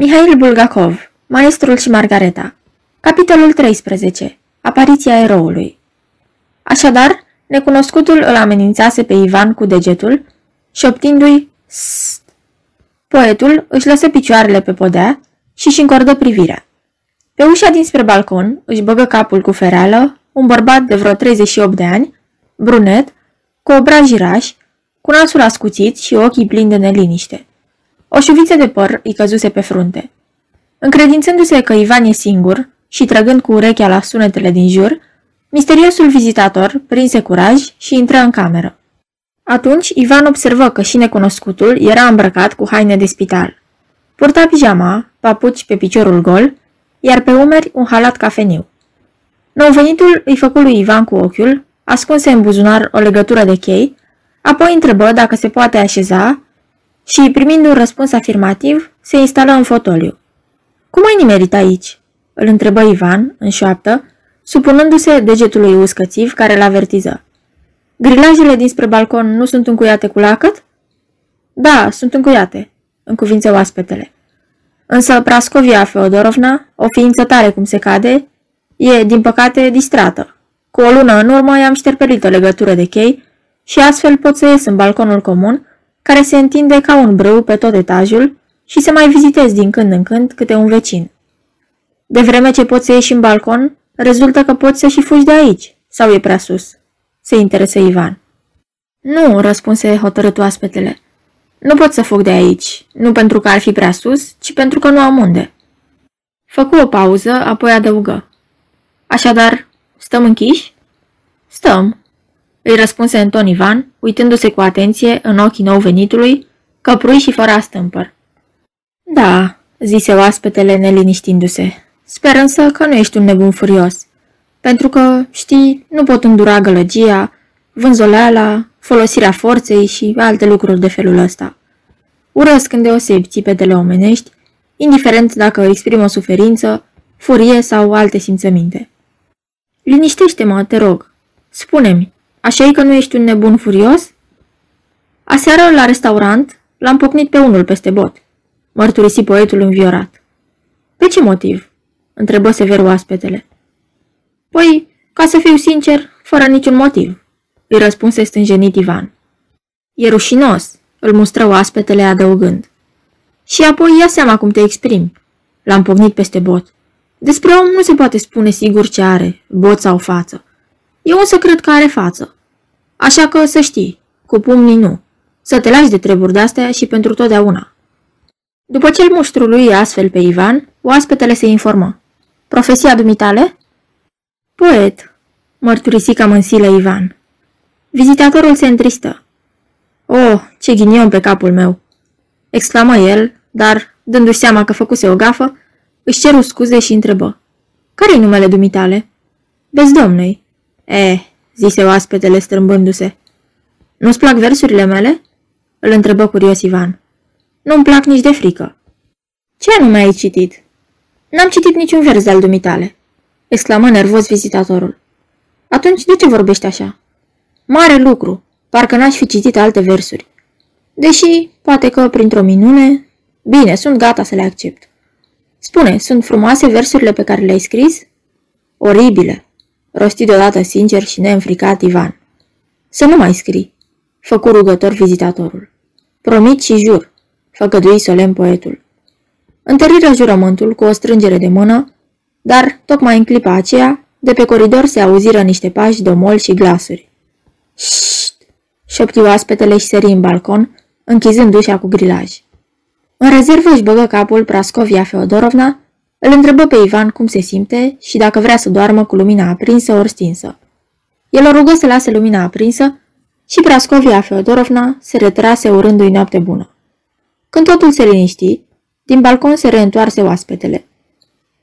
Mihail Bulgakov, Maestrul și Margareta Capitolul 13 Apariția eroului Așadar, necunoscutul îl amenințase pe Ivan cu degetul și optindu-i Sst. Poetul își lăsă picioarele pe podea și își încordă privirea. Pe ușa dinspre balcon își băgă capul cu fereală un bărbat de vreo 38 de ani, brunet, cu obraz jiraș, cu nasul ascuțit și ochii plini de neliniște. O șuviță de păr îi căzuse pe frunte. Încredințându-se că Ivan e singur și trăgând cu urechea la sunetele din jur, misteriosul vizitator prinse curaj și intră în cameră. Atunci Ivan observă că și necunoscutul era îmbrăcat cu haine de spital. Purta pijama, papuci pe piciorul gol, iar pe umeri un halat cafeniu. Nou-venitul îi făcu lui Ivan cu ochiul, ascunse în buzunar o legătură de chei, apoi întrebă dacă se poate așeza și, primind un răspuns afirmativ, se instală în fotoliu. Cum ai nimerit aici?" îl întrebă Ivan, în șoaptă, supunându-se degetului uscățiv care l avertiză. Grilajele dinspre balcon nu sunt încuiate cu lacăt? Da, sunt încuiate, în cuvință oaspetele. Însă Prascovia Feodorovna, o ființă tare cum se cade, e, din păcate, distrată. Cu o lună în urmă i-am șterpelit o legătură de chei și astfel pot să ies în balconul comun, care se întinde ca un brâu pe tot etajul și să mai vizitez din când în când câte un vecin. De vreme ce poți să ieși în balcon, rezultă că poți să și fugi de aici, sau e prea sus? Se interesă Ivan. Nu, răspunse hotărât oaspetele. Nu pot să fug de aici, nu pentru că ar fi prea sus, ci pentru că nu am unde. Făcu o pauză, apoi adăugă. Așadar, stăm închiși? Stăm, îi răspunse în ton Ivan, uitându-se cu atenție în ochii nou venitului, căprui și fără astâmpăr. Da, zise oaspetele neliniștindu-se. Sper însă că nu ești un nebun furios. Pentru că, știi, nu pot îndura gălăgia, vânzoleala, folosirea forței și alte lucruri de felul ăsta. Urăsc îndeosebi țipetele omenești, indiferent dacă exprim o suferință, furie sau alte simțăminte. Liniștește-mă, te rog. Spune-mi, așa e că nu ești un nebun furios? Aseară, la restaurant, l-am pocnit pe unul peste bot. Mărturisi poetul înviorat. Pe ce motiv? întrebă sever oaspetele. Păi, ca să fiu sincer, fără niciun motiv, îi răspunse stânjenit Ivan. E rușinos, îl mustră oaspetele adăugând. Și apoi ia seama cum te exprimi. L-am pocnit peste bot. Despre om nu se poate spune sigur ce are, bot sau față. Eu însă cred că are față. Așa că să știi, cu pumnii nu. Să te lași de treburi de-astea și pentru totdeauna. După ce îl muștru lui astfel pe Ivan, oaspetele se informă. Profesia dumitale? Poet, mărturisi cam în silă Ivan. Vizitatorul se întristă. Oh, ce ghinion pe capul meu! exclamă el, dar, dându-și seama că făcuse o gafă, își ceru scuze și întrebă. Care-i numele dumitale? Bezdomnei. Eh, zise oaspetele strâmbându-se. Nu-ți plac versurile mele? Îl întrebă curios Ivan. Nu-mi plac nici de frică. Ce anume ai citit? N-am citit niciun vers al dumitale, exclamă nervos vizitatorul. Atunci de ce vorbești așa? Mare lucru, parcă n-aș fi citit alte versuri. Deși, poate că printr-o minune... Bine, sunt gata să le accept. Spune, sunt frumoase versurile pe care le-ai scris? Oribile, rosti deodată sincer și neînfricat Ivan. Să nu mai scrii, făcu rugător vizitatorul. Promit și jur, făgădui solemn poetul. Întăriră jurământul cu o strângere de mână, dar, tocmai în clipa aceea, de pe coridor se auziră niște pași, domol și glasuri. Șt! șopti oaspetele și sări în balcon, închizând ușa cu grilaj. În rezervă își băgă capul Prascovia Feodorovna, îl întrebă pe Ivan cum se simte și dacă vrea să doarmă cu lumina aprinsă ori stinsă. El o rugă să lase lumina aprinsă și Prascovia Feodorovna se retrase urându-i noapte bună. Când totul se liniști, din balcon se reîntoarse oaspetele.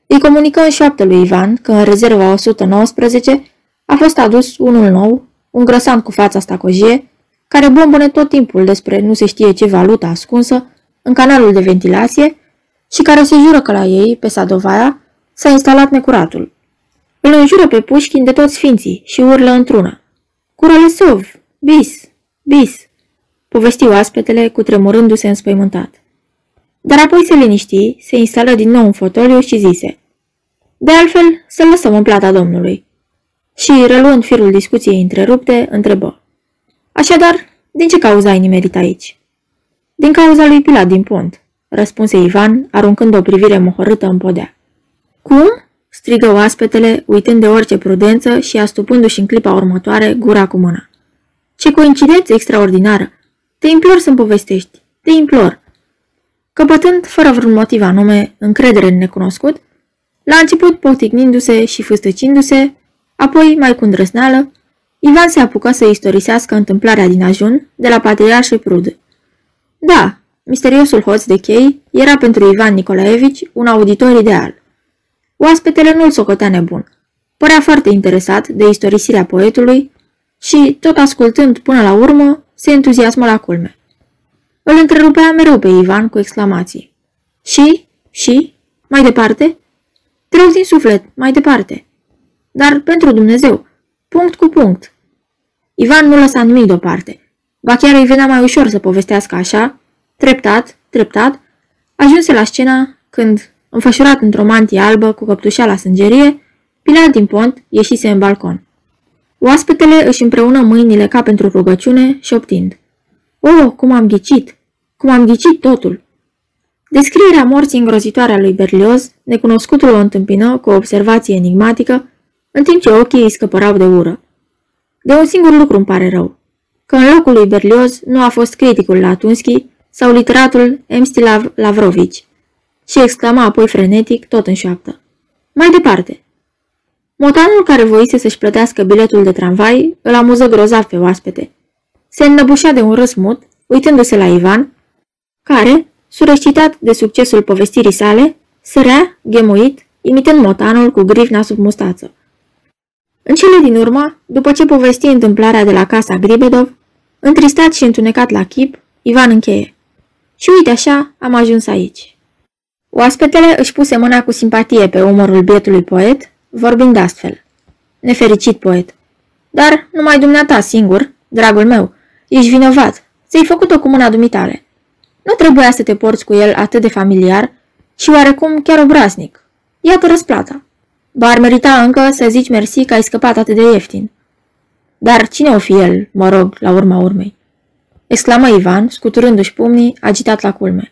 Îi comunică în șoaptă lui Ivan că în rezerva 119 a fost adus unul nou, un grăsant cu fața stacojie, care bombone tot timpul despre nu se știe ce valută ascunsă în canalul de ventilație și care se jură că la ei, pe Sadovaia, s-a instalat necuratul. Îl înjură pe Pușkin de toți sfinții și urlă într-una. Curălesov! Bis! Bis! Povesti oaspetele cu tremurându-se înspăimântat. Dar apoi se liniști, se instală din nou în fotoliu și zise De altfel, să lăsăm în plata domnului. Și, reluând firul discuției întrerupte, întrebă Așadar, din ce cauza ai nimerit aici? Din cauza lui Pilat din pont, răspunse Ivan, aruncând o privire mohorâtă în podea. Cum? strigă oaspetele, uitând de orice prudență și astupându-și în clipa următoare gura cu mâna. Ce coincidență extraordinară! Te implor să-mi povestești, te implor! Căpătând, fără vreun motiv anume, încredere în necunoscut, la început poticnindu-se și fâstăcindu-se, apoi, mai cu îndrăsneală, Ivan se apucă să istorisească întâmplarea din ajun de la patriarșul Prud. Da, misteriosul hoț de chei era pentru Ivan Nicolaevici un auditor ideal. Oaspetele nu-l socotea nebun. Părea foarte interesat de istorisirea poetului și, tot ascultând până la urmă, se entuziasmă la culme. Îl întrerupea mereu pe Ivan cu exclamații. Și? Și? Mai departe? Te rog din suflet, mai departe. Dar, pentru Dumnezeu, punct cu punct. Ivan nu lăsa nimic deoparte. Ba chiar îi venea mai ușor să povestească așa, treptat, treptat, ajunse la scena când, înfășurat într-o mantie albă cu căptușa la sângerie, Pilat din pont ieșise în balcon. Oaspetele își împreună mâinile ca pentru rugăciune, șoptind. Oh, cum am ghicit! Cum am ghicit totul! Descrierea morții îngrozitoare a lui Berlioz, necunoscutul o întâmpină cu o observație enigmatică, în timp ce ochii îi scăpărau de ură. De un singur lucru îmi pare rău, că în locul lui Berlioz nu a fost criticul Latunski sau literatul Emstilav Lavrovici, și exclama apoi frenetic, tot în șoaptă. Mai departe. Motanul care voise să-și plătească biletul de tramvai îl amuză grozav pe oaspete. Se înnăbușea de un râs mut, uitându-se la Ivan, care, surășcitat de succesul povestirii sale, sărea, ghemuit, imitând motanul cu grivna sub mustață. În cele din urmă, după ce povesti întâmplarea de la casa Gribedov, întristat și întunecat la chip, Ivan încheie. Și uite așa, am ajuns aici. Oaspetele își puse mâna cu simpatie pe umărul bietului poet, vorbind astfel. Nefericit poet. Dar numai dumneata singur, dragul meu, ești vinovat. Ți-ai făcut-o cu mâna dumitale. Nu trebuia să te porți cu el atât de familiar și oarecum chiar obraznic. Iată răsplata. Ba ar merita încă să zici mersi că ai scăpat atât de ieftin. Dar cine o fi el, mă rog, la urma urmei? Exclamă Ivan, scuturându-și pumnii, agitat la culme.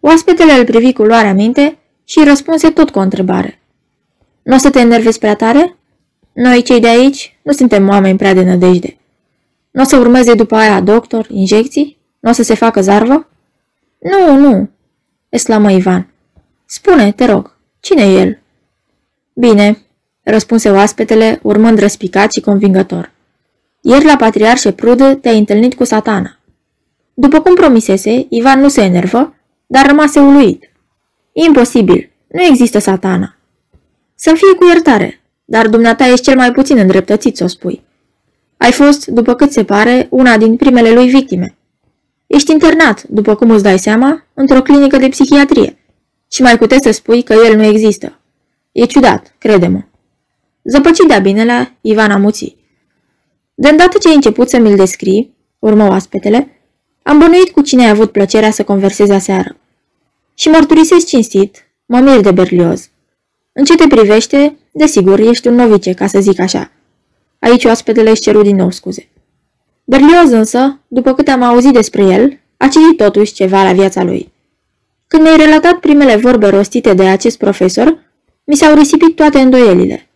Oaspetele îl privi cu luarea minte și răspunse tot cu o întrebare. Nu o să te enervezi prea tare? Noi, cei de aici, nu suntem oameni prea de nădejde. Nu o să urmeze după aia doctor, injecții? Nu o să se facă zarvă? Nu, nu, exclamă Ivan. Spune, te rog, cine e el? Bine, răspunse oaspetele, urmând răspicat și convingător. Ieri la patriarșe prudă te-ai întâlnit cu satana. După cum promisese, Ivan nu se enervă, dar rămase uluit. Imposibil, nu există satana. Să-mi fie cu iertare, dar dumneata ești cel mai puțin îndreptățit să o spui. Ai fost, după cât se pare, una din primele lui victime. Ești internat, după cum îți dai seama, într-o clinică de psihiatrie și mai puteți să spui că el nu există. E ciudat, crede-mă. Zăpăcit de-a binele, Ivan amuții. De îndată ce ai început să mi-l descrii, urmă oaspetele, am bănuit cu cine ai avut plăcerea să conversezi aseară. Și mărturisesc cinstit, mă mir de Berlioz. În ce te privește, desigur, ești un novice, ca să zic așa. Aici oaspetele își ceru din nou scuze. Berlioz însă, după cât am auzit despre el, a citit totuși ceva la viața lui. Când mi-ai relatat primele vorbe rostite de acest profesor, mi s-au risipit toate îndoielile.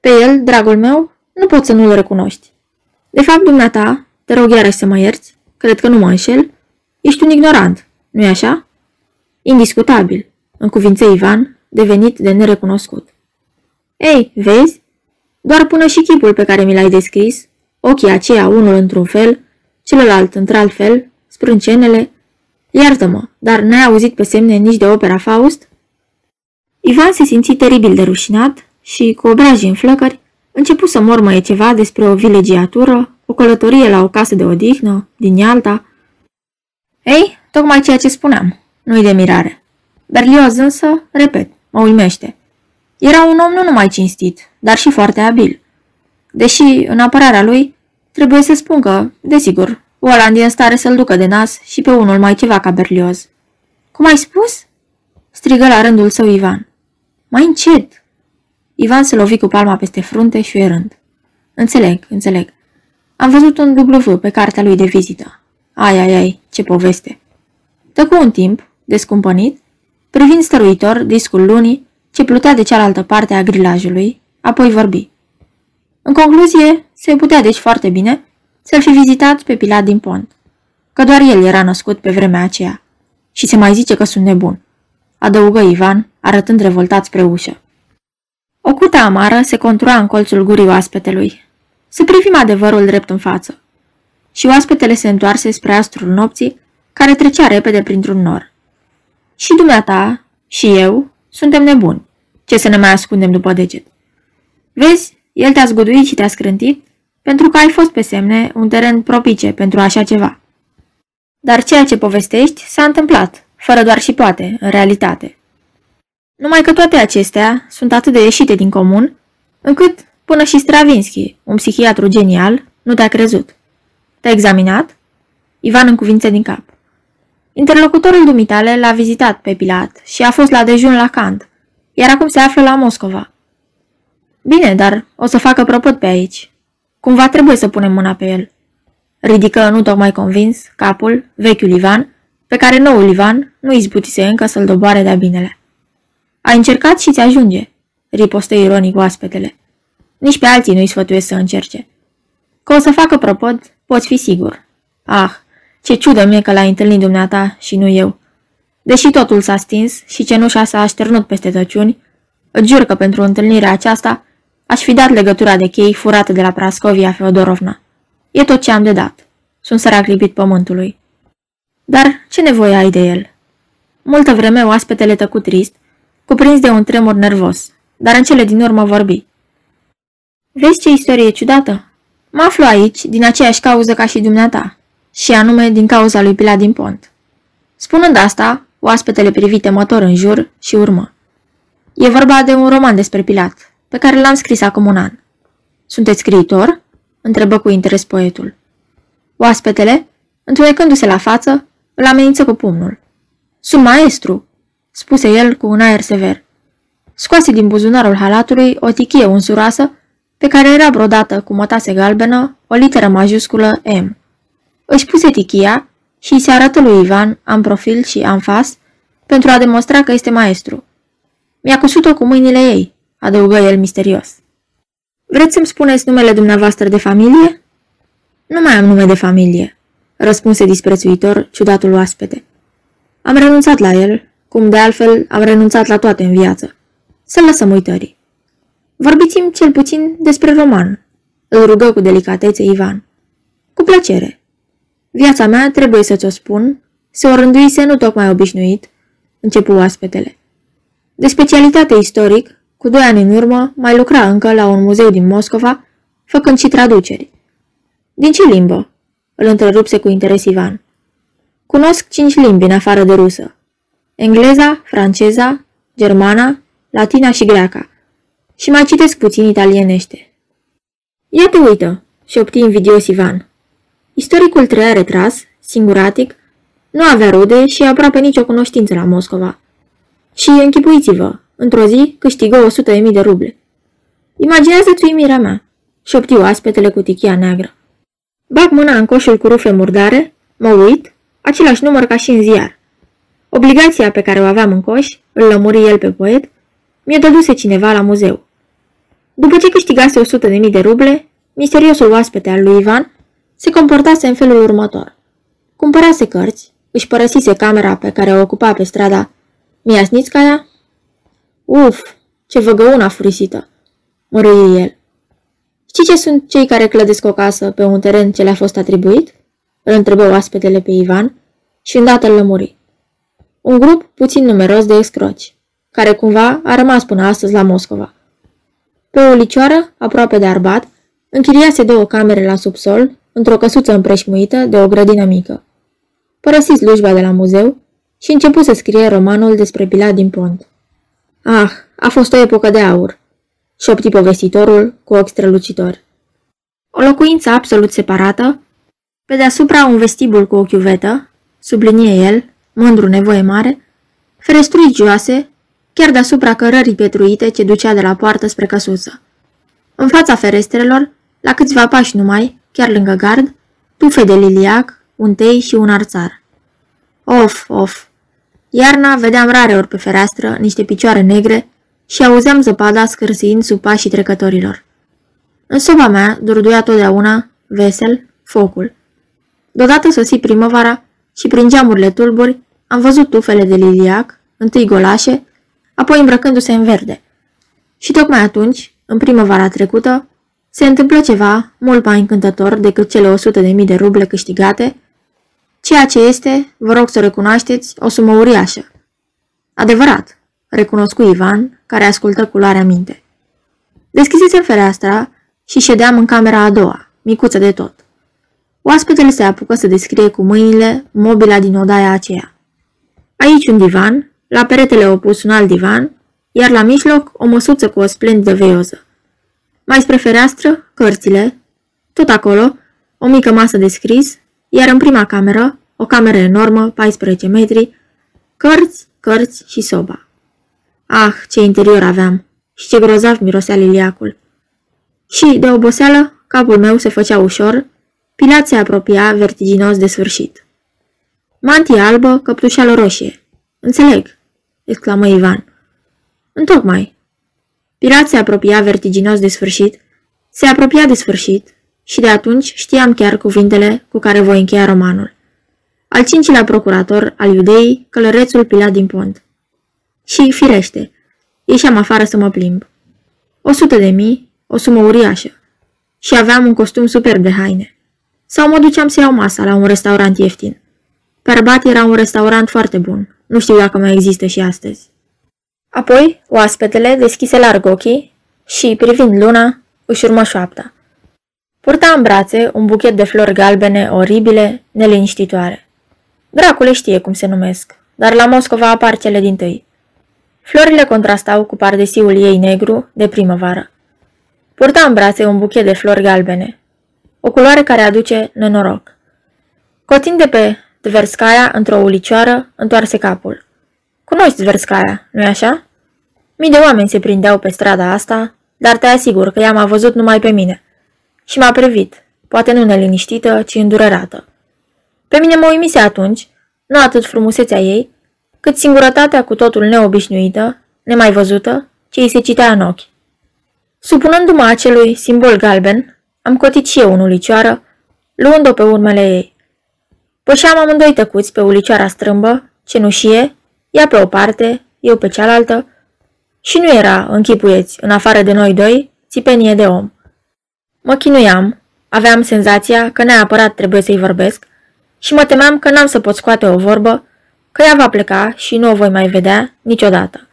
Pe el, dragul meu, nu pot să nu-l recunoști. De fapt, dumneata, te rog iarăși să mă ierți, cred că nu mă înșel, ești un ignorant, nu-i așa? Indiscutabil, în cuvințe Ivan, devenit de nerecunoscut. Ei, vezi? Doar până și chipul pe care mi l-ai descris, ochii aceia unul într-un fel, celălalt într-alt fel, sprâncenele. Iartă-mă, dar n-ai auzit pe semne nici de opera Faust? Ivan se simți teribil de rușinat și, cu obrajii în flăcări, începu să mormăie ceva despre o vilegiatură, o călătorie la o casă de odihnă, din Ialta. Ei, tocmai ceea ce spuneam, nu-i de mirare. Berlioz însă, repet, mă uimește. Era un om nu numai cinstit, dar și foarte abil. Deși, în apărarea lui, trebuie să spun că, desigur, Oland e în stare să-l ducă de nas și pe unul mai ceva ca Berlioz. Cum ai spus?" strigă la rândul său Ivan. Mai încet!" Ivan se lovi cu palma peste frunte și rând. Înțeleg, înțeleg. Am văzut un W pe cartea lui de vizită. Ai, ai, ai, ce poveste. Tăcu un timp, descumpănit, privind stăruitor discul lunii ce plutea de cealaltă parte a grilajului, apoi vorbi. În concluzie, se putea deci foarte bine să-l fi vizitat pe Pilat din Pont, că doar el era născut pe vremea aceea. Și se mai zice că sunt nebun, adăugă Ivan, arătând revoltat spre ușă. O cută amară se contura în colțul gurii oaspetelui. Să privim adevărul drept în față. Și oaspetele se întoarse spre astrul nopții, care trecea repede printr-un nor. Și dumneata, și eu, suntem nebuni. Ce să ne mai ascundem după deget? Vezi, el te-a zguduit și te-a scrântit pentru că ai fost pe semne un teren propice pentru așa ceva. Dar ceea ce povestești s-a întâmplat, fără doar și poate, în realitate. Numai că toate acestea sunt atât de ieșite din comun, încât până și Stravinsky, un psihiatru genial, nu te-a crezut. Te-a examinat? Ivan în cuvință din cap. Interlocutorul dumitale l-a vizitat pe Pilat și a fost la dejun la Kant, iar acum se află la Moscova. Bine, dar o să facă propăt pe aici. Cumva trebuie să punem mâna pe el. Ridică, nu tocmai convins, capul, vechiul Ivan, pe care noul Ivan nu izbutise încă să-l doboare de-a binele. Ai încercat și ți ajunge, ripostă ironic oaspetele. Nici pe alții nu-i sfătuiesc să încerce. Că o să facă propod, poți fi sigur. Ah, ce ciudă mie că l-ai întâlnit dumneata și nu eu. Deși totul s-a stins și cenușa s-a așternut peste tăciuni, îți jur că pentru întâlnirea aceasta aș fi dat legătura de chei furată de la Prascovia Feodorovna. E tot ce am de dat. Sunt sărac lipit pământului. Dar ce nevoie ai de el? Multă vreme oaspetele tăcu trist, cuprins de un tremur nervos, dar în cele din urmă vorbi. Vezi ce istorie ciudată? Mă aflu aici din aceeași cauză ca și dumneata, și anume din cauza lui Pilat din Pont. Spunând asta, oaspetele privi temător în jur și urmă. E vorba de un roman despre Pilat, pe care l-am scris acum un an. Sunteți scriitor? întrebă cu interes poetul. Oaspetele, întunecându-se la față, îl amenință cu pumnul. Sunt maestru, spuse el cu un aer sever. Scoase din buzunarul halatului o tichie unsuroasă pe care era brodată cu mătase galbenă o literă majusculă M. Își puse tichia și se arătă lui Ivan, am profil și am fas, pentru a demonstra că este maestru. Mi-a cusut-o cu mâinile ei, adăugă el misterios. Vreți să-mi spuneți numele dumneavoastră de familie? Nu mai am nume de familie, răspunse disprețuitor ciudatul oaspete. Am renunțat la el, cum de altfel am renunțat la toate în viață. Să lăsăm uitării. Vorbiți-mi cel puțin despre roman, îl rugă cu delicatețe Ivan. Cu plăcere. Viața mea, trebuie să ți-o spun, se o rânduise nu tocmai obișnuit, începu oaspetele. De specialitate istoric, cu doi ani în urmă, mai lucra încă la un muzeu din Moscova, făcând și traduceri. Din ce limbă? Îl întrerupse cu interes Ivan. Cunosc cinci limbi în afară de rusă. Engleza, franceza, germana, latina și greaca. Și mai citesc puțin italienește. Ia te uită, șopti invidios Ivan. Istoricul trăia retras, singuratic, nu avea rude și aproape nicio cunoștință la Moscova. Și închipuiți-vă, într-o zi câștigă 100.000 de ruble. Imaginează-ți uimirea mea, șopti oaspetele cu tichia neagră. Bag mâna în coșul cu rufe murdare, mă uit, același număr ca și în ziar. Obligația pe care o aveam în coș, îl lămuri el pe poet, mi-o dăduse cineva la muzeu. După ce câștigase 100.000 de ruble, misteriosul oaspete al lui Ivan se comportase în felul următor. Cumpărase cărți, își părăsise camera pe care o ocupa pe strada Miasnițcaia. Uf, ce văgăuna furisită, mărâie el. Știi ce sunt cei care clădesc o casă pe un teren ce le-a fost atribuit? Îl întrebă oaspetele pe Ivan și îndată îl lămuri. Un grup puțin numeros de excroci, care cumva a rămas până astăzi la Moscova. Pe o licioară, aproape de Arbat, închiriase două camere la subsol, într-o căsuță împreșmuită de o grădină mică. Părăsi slujba de la muzeu și începu să scrie romanul despre Pilat din Pont. Ah, a fost o epocă de aur, șopti povestitorul cu ochi strălucitori. O locuință absolut separată, pe deasupra un vestibul cu o chiuvetă, sublinie el, mândru nevoie mare, ferestrui joase, chiar deasupra cărării petruite ce ducea de la poartă spre căsuță. În fața ferestrelor, la câțiva pași numai, chiar lângă gard, tufe de liliac, un tei și un arțar. Of, of! Iarna vedeam rare ori pe fereastră niște picioare negre și auzeam zăpada scârsiind sub pașii trecătorilor. În soba mea durduia totdeauna, vesel, focul. Deodată sosi primăvara și prin geamurile tulburi am văzut tufele de liliac, întâi golașe, apoi îmbrăcându-se în verde. Și tocmai atunci, în primăvara trecută, se întâmplă ceva mult mai încântător decât cele 100 de mii de ruble câștigate, ceea ce este, vă rog să recunoașteți, o sumă uriașă. Adevărat, recunoscu Ivan, care ascultă cu luarea minte. Deschisesem fereastra și ședeam în camera a doua, micuță de tot. Oaspetele se apucă să descrie cu mâinile mobila din odaia aceea. Aici un divan, la peretele opus un alt divan, iar la mijloc o măsuță cu o splendidă veioză. Mai spre fereastră, cărțile, tot acolo, o mică masă de scris, iar în prima cameră, o cameră enormă, 14 metri, cărți, cărți și soba. Ah, ce interior aveam! Și ce grozav mirosea liliacul! Și, de oboseală, capul meu se făcea ușor, Pilat se apropia vertiginos de sfârșit. Mantie albă, căptușală roșie. Înțeleg, exclamă Ivan. Întocmai. Pilat se apropia vertiginos de sfârșit, se apropia de sfârșit și de atunci știam chiar cuvintele cu care voi încheia romanul. Al cincilea procurator al iudeii, călărețul Pilat din pont. Și, firește, ieșeam afară să mă plimb. O sută de mii, o sumă uriașă. Și aveam un costum superb de haine. Sau mă duceam să iau masa la un restaurant ieftin. Perbat era un restaurant foarte bun. Nu știu dacă mai există și astăzi. Apoi, oaspetele deschise larg ochii și, privind luna, își urmă șoapta. Purta în brațe un buchet de flori galbene oribile, neliniștitoare. Dracule știe cum se numesc, dar la Moscova apar cele din tâi. Florile contrastau cu pardesiul ei negru de primăvară. Purta în brațe un buchet de flori galbene, o culoare care aduce nenoroc. Cotind de pe Tverskaya într-o ulicioară, întoarse capul. Cunoști Tverskaya, nu-i așa? Mii de oameni se prindeau pe strada asta, dar te asigur că ea m-a văzut numai pe mine. Și m-a privit, poate nu neliniștită, ci îndurerată. Pe mine mă uimise atunci, nu atât frumusețea ei, cât singurătatea cu totul neobișnuită, nemai văzută, ce îi se citea în ochi. Supunându-mă acelui simbol galben, am cotit și eu în ulicioară, luând-o pe urmele ei. Pășeam amândoi tăcuți pe ulicioara strâmbă, cenușie, ea pe o parte, eu pe cealaltă, și nu era, închipuieți, în afară de noi doi, țipenie de om. Mă chinuiam, aveam senzația că neapărat trebuie să-i vorbesc și mă temeam că n-am să pot scoate o vorbă, că ea va pleca și nu o voi mai vedea niciodată.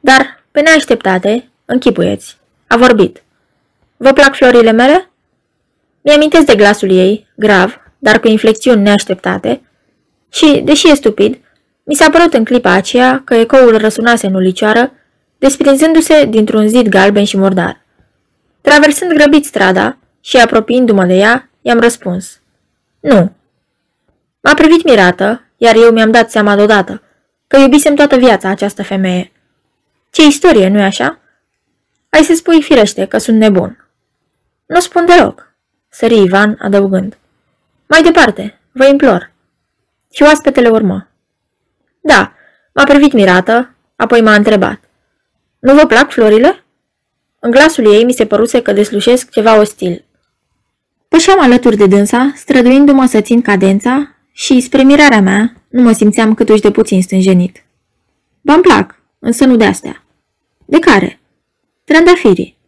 Dar, pe neașteptate, închipuieți, a vorbit. Vă plac florile mele? Mi-amintesc de glasul ei, grav, dar cu inflexiuni neașteptate, și, deși e stupid, mi s-a părut în clipa aceea că ecoul răsunase în ulicioară, desprinzându-se dintr-un zid galben și murdar. Traversând grăbit strada și apropiindu-mă de ea, i-am răspuns. Nu. M-a privit mirată, iar eu mi-am dat seama deodată că iubisem toată viața această femeie. Ce istorie, nu-i așa? Ai să spui firește că sunt nebun. Nu spun deloc, sări Ivan adăugând. Mai departe, vă implor. Și oaspetele urmă. Da, m-a privit mirată, apoi m-a întrebat. Nu vă plac florile? În glasul ei mi se păruse că deslușesc ceva ostil. Pășeam alături de dânsa, străduindu-mă să țin cadența și, spre mirarea mea, nu mă simțeam câtuși de puțin stânjenit. Bă-mi plac, însă nu de astea. De care? Trandafirii.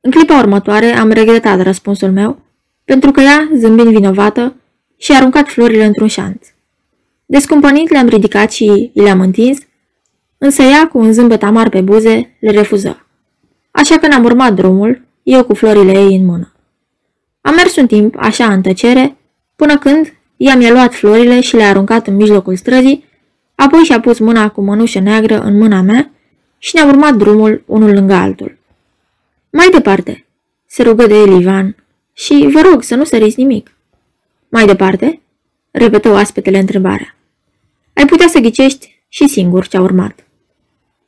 În clipa următoare am regretat răspunsul meu, pentru că ea, zâmbind vinovată, și-a aruncat florile într-un șanț. Descumpănind le-am ridicat și le-am întins, însă ea, cu un zâmbet amar pe buze, le refuză. Așa că n-am urmat drumul, eu cu florile ei în mână. Am mers un timp, așa în tăcere, până când ea mi-a luat florile și le-a aruncat în mijlocul străzii, apoi și-a pus mâna cu mănușă neagră în mâna mea și ne-a urmat drumul unul lângă altul. Mai departe, se rugă de el Ivan, și vă rog să nu săriți nimic. Mai departe, repetă oaspetele întrebarea. Ai putea să ghicești și singur ce-a urmat.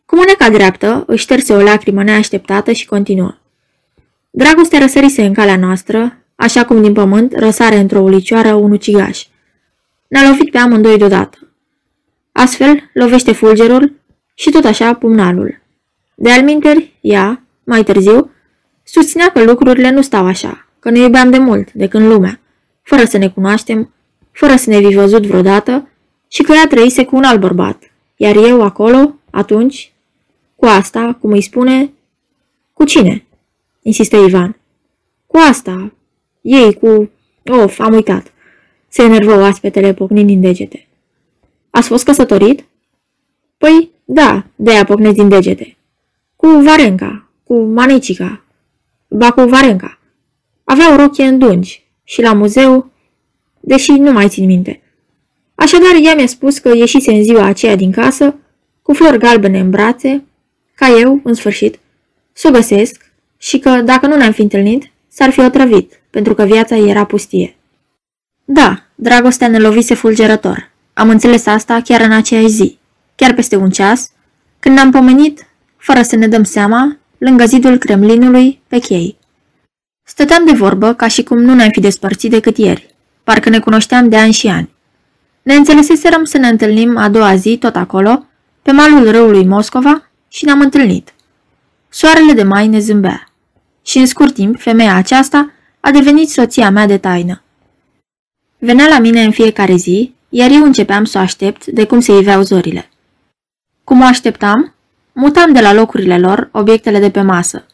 Cu mâneca dreaptă își șterse o lacrimă neașteptată și continuă. Dragostea răsărise în calea noastră, așa cum din pământ răsare într-o ulicioară un ucigaș. Ne-a lovit pe amândoi deodată. Astfel, lovește fulgerul și tot așa pumnalul. De alminteri, ea, mai târziu, susținea că lucrurile nu stau așa, că ne iubeam de mult, de când lumea, fără să ne cunoaștem, fără să ne fi văzut vreodată și că ea trăise cu un alt bărbat, iar eu acolo, atunci, cu asta, cum îi spune, cu cine? insistă Ivan. Cu asta, ei, cu... Of, am uitat. Se enervă oaspetele pocnind din degete. Ați fost căsătorit? Păi, da, de-aia pocnesc din degete. Cu Varenca, cu Manicica, ba cu Varenca. Avea o rochie în dungi și la muzeu, deși nu mai țin minte. Așadar, ea mi-a spus că ieșise în ziua aceea din casă, cu flori galbene în brațe, ca eu, în sfârșit, să o găsesc și că, dacă nu ne-am fi întâlnit, s-ar fi otrăvit, pentru că viața era pustie. Da, dragostea ne lovise fulgerător. Am înțeles asta chiar în aceeași zi, chiar peste un ceas, când ne-am pomenit, fără să ne dăm seama, lângă zidul Kremlinului, pe chei. Stăteam de vorbă ca și cum nu ne-am fi despărțit decât ieri, parcă ne cunoșteam de ani și ani. Ne înțeleseserăm să ne întâlnim a doua zi tot acolo, pe malul râului Moscova și ne-am întâlnit. Soarele de mai ne zâmbea. Și în scurt timp, femeia aceasta a devenit soția mea de taină. Venea la mine în fiecare zi, iar eu începeam să o aștept de cum se iveau zorile. Cum o așteptam? Mutam de la locurile lor obiectele de pe masă.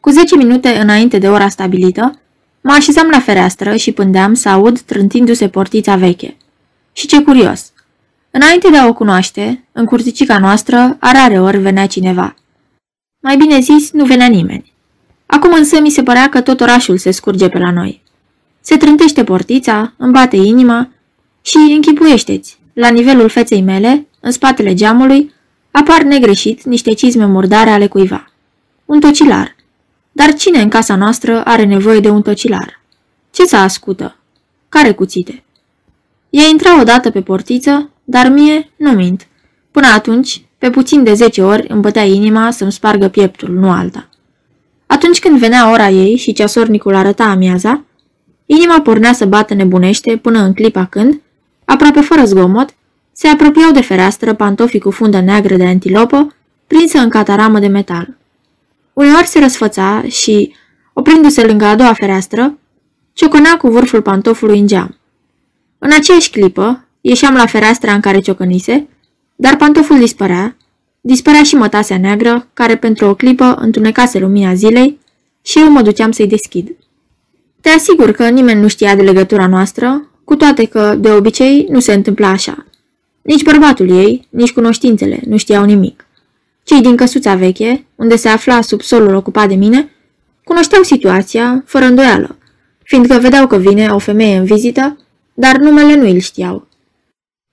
Cu zece minute înainte de ora stabilită, mă așezam la fereastră și pândeam să aud trântindu-se portița veche. Și ce curios! Înainte de a o cunoaște, în curticica noastră, a rare ori venea cineva. Mai bine zis, nu venea nimeni. Acum însă mi se părea că tot orașul se scurge pe la noi. Se trântește portița, îmi bate inima și închipuiește-ți, la nivelul feței mele, în spatele geamului, apar negreșit niște cizme murdare ale cuiva. Un tocilar. Dar cine în casa noastră are nevoie de un tocilar? Ce ți ascută? Care cuțite? Ea intra odată pe portiță, dar mie nu mint. Până atunci, pe puțin de zece ori îmi bătea inima să-mi spargă pieptul, nu alta. Atunci când venea ora ei și ceasornicul arăta amiaza, inima pornea să bată nebunește până în clipa când, aproape fără zgomot, se apropiau de fereastră pantofii cu fundă neagră de antilopă, prinsă în cataramă de metal. Uneori se răsfăța și, oprindu-se lângă a doua fereastră, ciocănea cu vârful pantofului în geam. În aceeași clipă, ieșeam la fereastra în care ciocănise, dar pantoful dispărea, dispărea și mătasea neagră, care pentru o clipă întunecase lumina zilei și eu mă duceam să-i deschid. Te asigur că nimeni nu știa de legătura noastră, cu toate că, de obicei, nu se întâmpla așa. Nici bărbatul ei, nici cunoștințele nu știau nimic. Cei din căsuța veche, unde se afla sub solul ocupat de mine, cunoșteau situația, fără îndoială, fiindcă vedeau că vine o femeie în vizită, dar numele nu îl știau.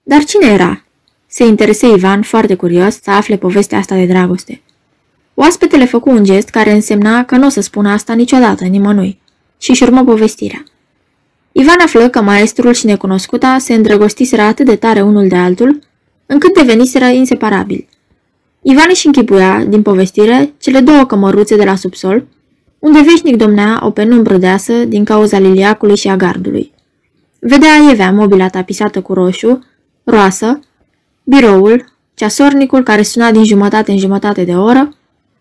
Dar cine era? Se interese Ivan, foarte curios, să afle povestea asta de dragoste. Oaspetele făcu un gest care însemna că nu o să spună asta niciodată nimănui și își urmă povestirea. Ivan află că maestrul și necunoscuta se îndrăgostiseră atât de tare unul de altul, încât deveniseră inseparabili. Ivan își închipuia, din povestire, cele două cămăruțe de la subsol, unde veșnic domnea o penumbră deasă din cauza liliacului și a gardului. Vedea Evea mobila tapisată cu roșu, roasă, biroul, ceasornicul care suna din jumătate în jumătate de oră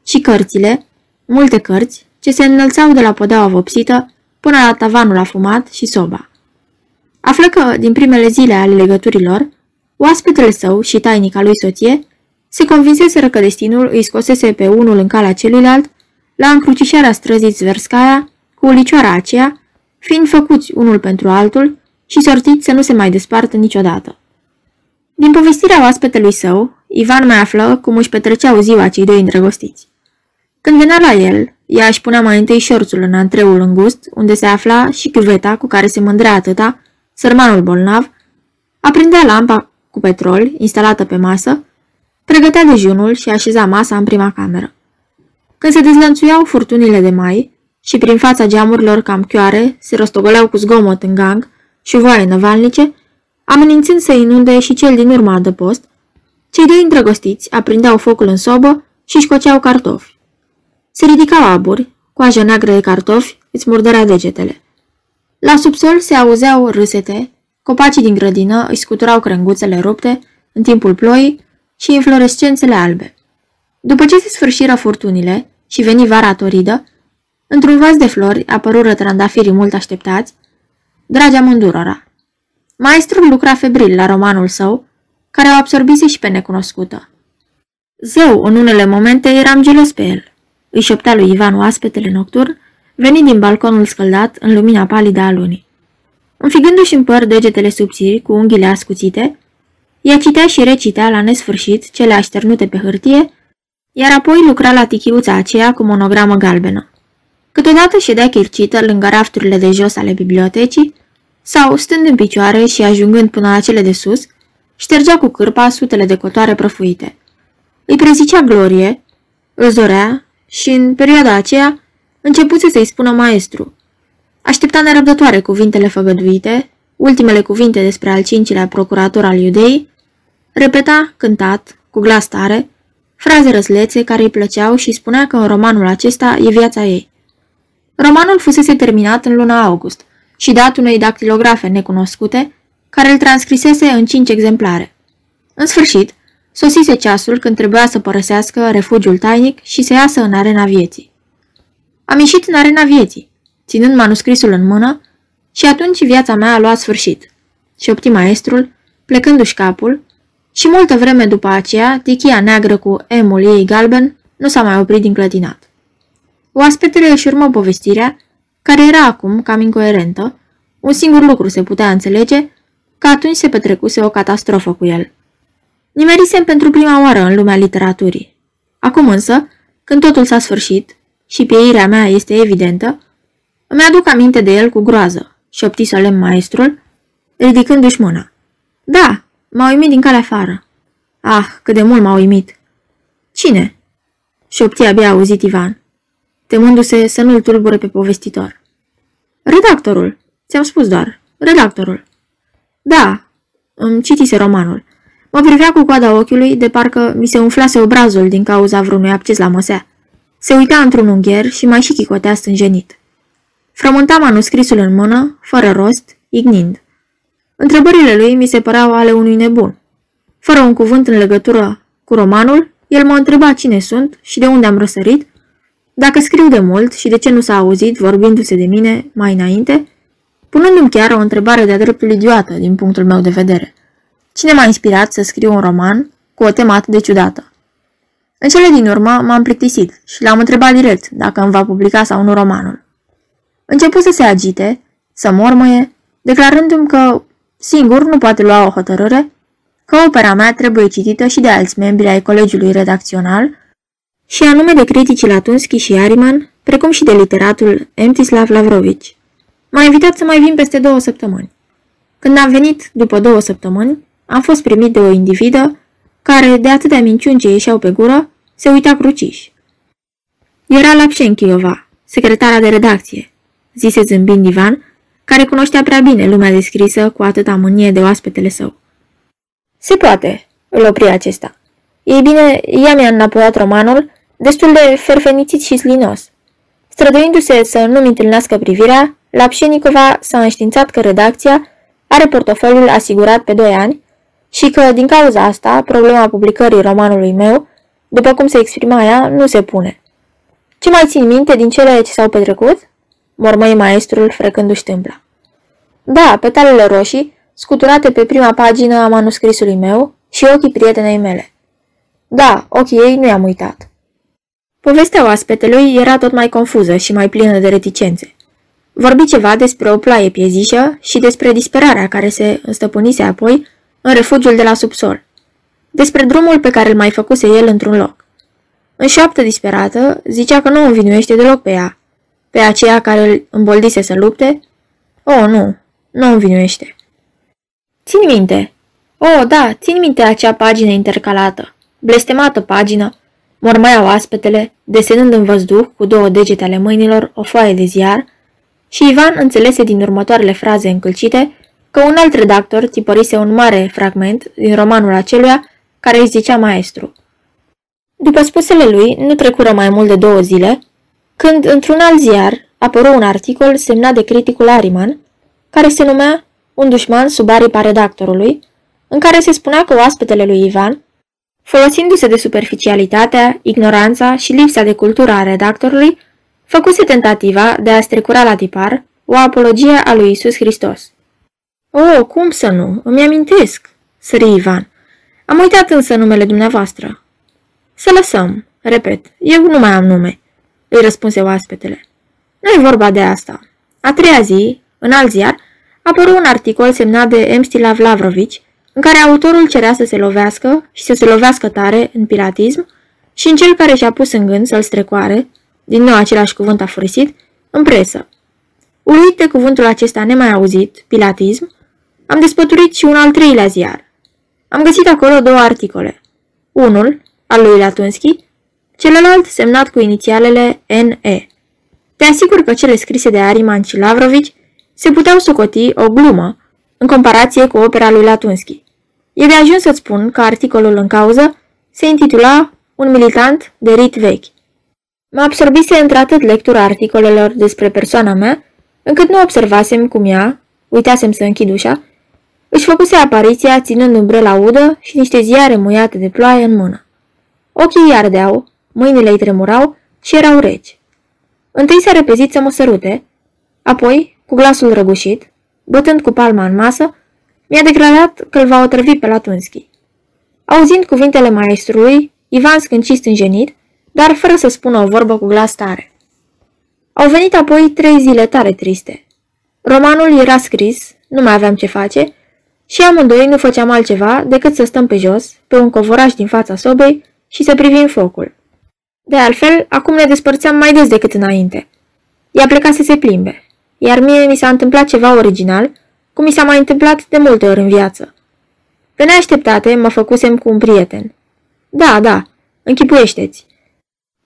și cărțile, multe cărți, ce se înălțau de la podeaua vopsită până la tavanul afumat și soba. Află că, din primele zile ale legăturilor, oaspetele său și tainica lui soție se convinseseră că destinul îi scosese pe unul în calea celuilalt la încrucișarea străzii Zverskaya cu ulicioara aceea, fiind făcuți unul pentru altul și sortiți să nu se mai despartă niciodată. Din povestirea oaspetelui său, Ivan mai află cum își petreceau ziua cei doi îndrăgostiți. Când venea la el, ea își punea mai întâi șorțul în antreul îngust, unde se afla și chiuveta cu care se mândrea atâta, sărmanul bolnav, aprindea lampa cu petrol instalată pe masă, pregătea dejunul și așeza masa în prima cameră. Când se dezlănțuiau furtunile de mai și prin fața geamurilor cam chioare se rostogoleau cu zgomot în gang și voaie năvalnice, amenințând să inunde și cel din urmă adăpost, Cei doi îndrăgostiți aprindeau focul în sobă și scoceau cartofi. Se ridicau aburi, coaja neagră de cartofi îți murdărea degetele. La subsol se auzeau râsete, copacii din grădină își scuturau crenguțele rupte în timpul ploii și inflorescențele albe. După ce se sfârșiră furtunile și veni vara toridă, într-un vas de flori apărură trandafirii mult așteptați, dragi amândurora. Maestrul lucra febril la romanul său, care o absorbise și pe necunoscută. Zeu, în unele momente, eram gelos pe el. Își șoptea lui Ivan oaspetele nocturn, venit din balconul scăldat în lumina palidă a lunii. Înfigându-și în păr degetele subțiri cu unghiile ascuțite, ea citea și recitea la nesfârșit cele așternute pe hârtie, iar apoi lucra la tichiuța aceea cu monogramă galbenă. Câteodată ședea chircită lângă rafturile de jos ale bibliotecii, sau, stând în picioare și ajungând până la cele de sus, ștergea cu cârpa sutele de cotoare prăfuite. Îi prezicea glorie, îl dorea și, în perioada aceea, începuse să-i spună maestru. Aștepta nerăbdătoare cuvintele făgăduite, ultimele cuvinte despre al cincilea procurator al iudei, repeta, cântat, cu glas tare, fraze răslețe care îi plăceau și spunea că în romanul acesta e viața ei. Romanul fusese terminat în luna august și dat unei dactilografe necunoscute, care îl transcrisese în cinci exemplare. În sfârșit, sosise ceasul când trebuia să părăsească refugiul tainic și să iasă în arena vieții. Am ieșit în arena vieții, ținând manuscrisul în mână, și atunci viața mea a luat sfârșit. Și opti maestrul, plecându-și capul, și multă vreme după aceea, tichia neagră cu emul ei galben nu s-a mai oprit din clătinat. Oaspetele își urmă povestirea, care era acum cam incoerentă, un singur lucru se putea înțelege, că atunci se petrecuse o catastrofă cu el. Nimerisem pentru prima oară în lumea literaturii. Acum însă, când totul s-a sfârșit și pieirea mea este evidentă, îmi aduc aminte de el cu groază, șopti solemn maestrul, ridicându-și mâna. Da, m-a uimit din calea afară. Ah, cât de mult m-a uimit. Cine? șopti abia auzit Ivan, temându-se să nu-l tulbure pe povestitor. Redactorul, ți-am spus doar, redactorul. Da, îmi citise romanul. Mă privea cu coada ochiului, de parcă mi se umflase obrazul din cauza vreunui acces la măsea. Se uita într-un ungher și mai și chicotea stânjenit. Frământa manuscrisul în mână, fără rost, ignind. Întrebările lui mi se păreau ale unui nebun. Fără un cuvânt în legătură cu romanul, el mă întreba cine sunt și de unde am răsărit, dacă scriu de mult și de ce nu s-a auzit vorbindu-se de mine mai înainte, punându-mi chiar o întrebare de-a dreptul idiotă din punctul meu de vedere. Cine m-a inspirat să scriu un roman cu o temă atât de ciudată? În cele din urmă m-am plictisit și l-am întrebat direct dacă îmi va publica sau nu romanul. Început să se agite, să mormăie, declarându-mi că singur nu poate lua o hotărâre, că opera mea trebuie citită și de alți membri ai colegiului redacțional, și anume de criticii Latunski și Ariman, precum și de literatul Emtislav Lavrovici. M-a invitat să mai vin peste două săptămâni. Când am venit, după două săptămâni, am fost primit de o individă care, de atâtea minciuni ce ieșeau pe gură, se uita cruciș. Era Lapșenchiova, secretara de redacție, zise zâmbind Ivan, care cunoștea prea bine lumea descrisă cu atâta mânie de oaspetele său. Se poate, îl opri acesta. Ei bine, ea mi-a înapoiat romanul, destul de ferfenițit și slinos. Străduindu-se să nu-mi întâlnească privirea, Lapșenicova s-a înștiințat că redacția are portofoliul asigurat pe doi ani și că, din cauza asta, problema publicării romanului meu, după cum se exprima ea, nu se pune. Ce mai țin minte din cele ce s-au petrecut? mormăi maestrul frecându-și tâmpla. Da, petalele roșii, scuturate pe prima pagină a manuscrisului meu și ochii prietenei mele. Da, ochii ei nu i-am uitat. Povestea oaspetelui era tot mai confuză și mai plină de reticențe. Vorbi ceva despre o ploaie piezișă și despre disperarea care se înstăpânise apoi în refugiul de la subsol. Despre drumul pe care îl mai făcuse el într-un loc. În șoaptă disperată, zicea că nu învinuiește deloc pe ea, pe aceea care îl îmboldise să lupte. Oh, nu, nu învinuiește. Țin minte. Oh, da, țin minte acea pagină intercalată, blestemată pagină, mormăia oaspetele, desenând în văzduh cu două degete ale mâinilor o foaie de ziar, și Ivan înțelese din următoarele fraze încălcite că un alt redactor tipărise un mare fragment din romanul aceluia care îi zicea maestru. După spusele lui, nu trecură mai mult de două zile, când într-un alt ziar apăru un articol semnat de criticul Ariman, care se numea Un dușman sub aripa redactorului, în care se spunea că oaspetele lui Ivan, folosindu-se de superficialitatea, ignoranța și lipsa de cultură a redactorului, făcuse tentativa de a strecura la tipar o apologie a lui Isus Hristos. O, cum să nu? Îmi amintesc, sări Ivan. Am uitat însă numele dumneavoastră. Să lăsăm, repet, eu nu mai am nume, îi răspunse oaspetele. Nu e vorba de asta. A treia zi, în alt ziar, apăru un articol semnat de Mstilav Lavrovici, în care autorul cerea să se lovească și să se lovească tare în piratism și în cel care și-a pus în gând să-l strecoare, din nou același cuvânt a furisit, în presă. Uluit de cuvântul acesta nemai auzit, pilatism, am despăturit și un al treilea ziar. Am găsit acolo două articole. Unul, al lui Latunski, celălalt semnat cu inițialele NE. Te asigur că cele scrise de Ariman și Lavrovici se puteau socoti o glumă în comparație cu opera lui Latunski. E de ajuns să-ți spun că articolul în cauză se intitula Un militant de rit vechi. Mă absorbise într-atât lectura articolelor despre persoana mea, încât nu observasem cum ea, uitasem să închid ușa, își făcuse apariția ținând umbrela udă și niște ziare muiate de ploaie în mână. Ochii îi ardeau, mâinile îi tremurau și erau reci. Întâi s-a repezit să mă sărute, apoi, cu glasul răgușit, bătând cu palma în masă, mi-a declarat că îl va otrăvi pe Latunski. Auzind cuvintele maestrului, Ivan scâncist stânjenit, dar fără să spună o vorbă cu glas tare. Au venit apoi trei zile tare triste. Romanul era scris, nu mai aveam ce face, și amândoi nu făceam altceva decât să stăm pe jos, pe un covoraș din fața sobei și să privim focul. De altfel, acum ne despărțeam mai des decât înainte. Ea pleca să se plimbe, iar mie mi s-a întâmplat ceva original, cum mi s-a mai întâmplat de multe ori în viață. Pe neașteptate mă făcusem cu un prieten. Da, da, închipuiește-ți.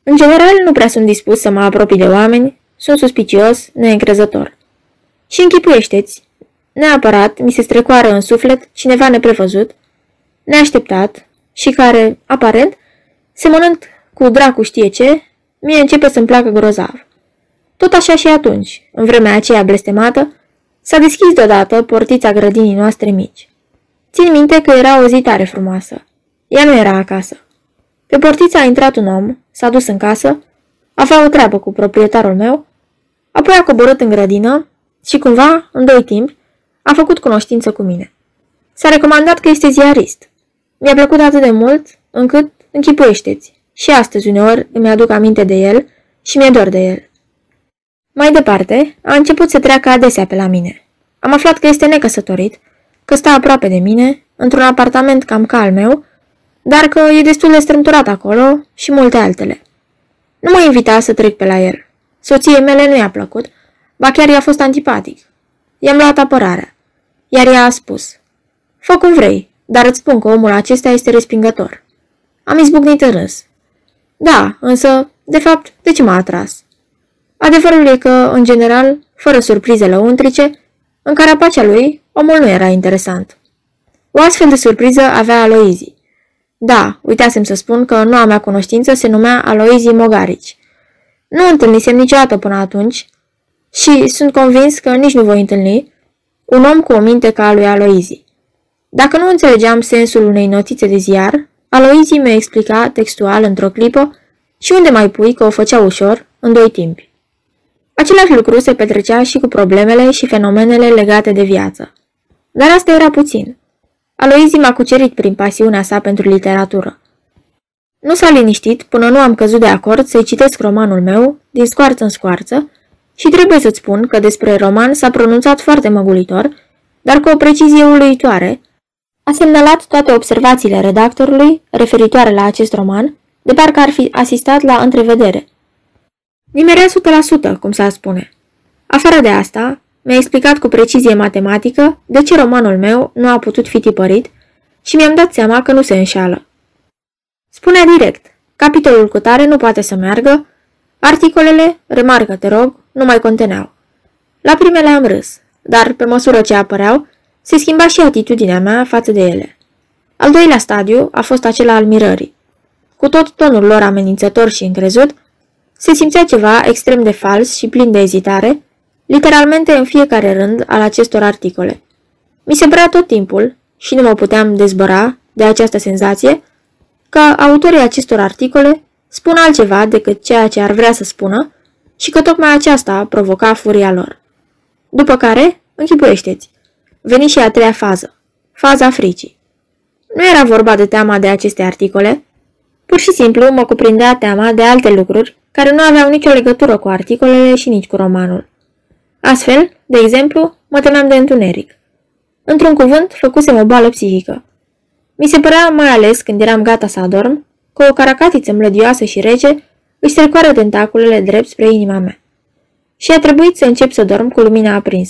În general, nu prea sunt dispus să mă apropii de oameni, sunt suspicios, neîncrezător. Și închipuiește-ți, neapărat mi se strecoară în suflet cineva neprevăzut, neașteptat și care, aparent, semănând cu dracu știe ce, mie începe să-mi placă grozav. Tot așa și atunci, în vremea aceea blestemată, s-a deschis deodată portița grădinii noastre mici. Țin minte că era o zi tare frumoasă. Ea nu era acasă. Pe portiță a intrat un om, s-a dus în casă, avea o treabă cu proprietarul meu, apoi a coborât în grădină și cumva, în doi timp, a făcut cunoștință cu mine. S-a recomandat că este ziarist. Mi-a plăcut atât de mult, încât închipuiește-ți. Și astăzi uneori îmi aduc aminte de el și mi-e dor de el. Mai departe, a început să treacă adesea pe la mine. Am aflat că este necăsătorit, că stă aproape de mine, într-un apartament cam ca al meu, dar că e destul de strâmturat acolo și multe altele. Nu mă invita să trec pe la el. Soției mele nu i-a plăcut, ba chiar i-a fost antipatic. I-am luat apărarea, iar ea a spus, Fă cum vrei, dar îți spun că omul acesta este respingător. Am izbucnit în râs. Da, însă, de fapt, de ce m-a atras? Adevărul e că, în general, fără surprize lăuntrice, în carapacea lui, omul nu era interesant. O astfel de surpriză avea Aloizi. Da, uitasem să spun că noua mea cunoștință se numea Aloizi Mogarici. Nu întâlnisem niciodată până atunci și sunt convins că nici nu voi întâlni un om cu o minte ca a lui Aloizi. Dacă nu înțelegeam sensul unei notițe de ziar, Aloizi mi-a explicat textual într-o clipă și unde mai pui că o făcea ușor, în doi timpi. Același lucru se petrecea și cu problemele și fenomenele legate de viață. Dar asta era puțin. Aloizi m-a cucerit prin pasiunea sa pentru literatură. Nu s-a liniștit până nu am căzut de acord să-i citesc romanul meu, din scoarță în scoarță, și trebuie să-ți spun că despre roman s-a pronunțat foarte măgulitor, dar cu o precizie uluitoare, a semnalat toate observațiile redactorului referitoare la acest roman, de parcă ar fi asistat la întrevedere. Nimerea 100%, cum s-ar spune. Afară de asta, mi-a explicat cu precizie matematică de ce romanul meu nu a putut fi tipărit și mi-am dat seama că nu se înșală. Spunea direct, capitolul cu tare nu poate să meargă, articolele, remarcă te rog, nu mai conteneau. La primele am râs, dar pe măsură ce apăreau, se schimba și atitudinea mea față de ele. Al doilea stadiu a fost acela al mirării. Cu tot tonul lor amenințător și încrezut, se simțea ceva extrem de fals și plin de ezitare, literalmente în fiecare rând al acestor articole. Mi se părea tot timpul, și nu mă puteam dezbăra de această senzație, că autorii acestor articole spun altceva decât ceea ce ar vrea să spună și că tocmai aceasta provoca furia lor. După care, închipuiește-ți, veni și a treia fază, faza fricii. Nu era vorba de teama de aceste articole, pur și simplu mă cuprindea teama de alte lucruri care nu aveau nicio legătură cu articolele și nici cu romanul. Astfel, de exemplu, mă temeam de întuneric. Într-un cuvânt, făcusem o boală psihică. Mi se părea, mai ales când eram gata să adorm, că o caracatiță mlădioasă și rece își strecoară tentaculele drept spre inima mea. Și a trebuit să încep să dorm cu lumina aprinsă.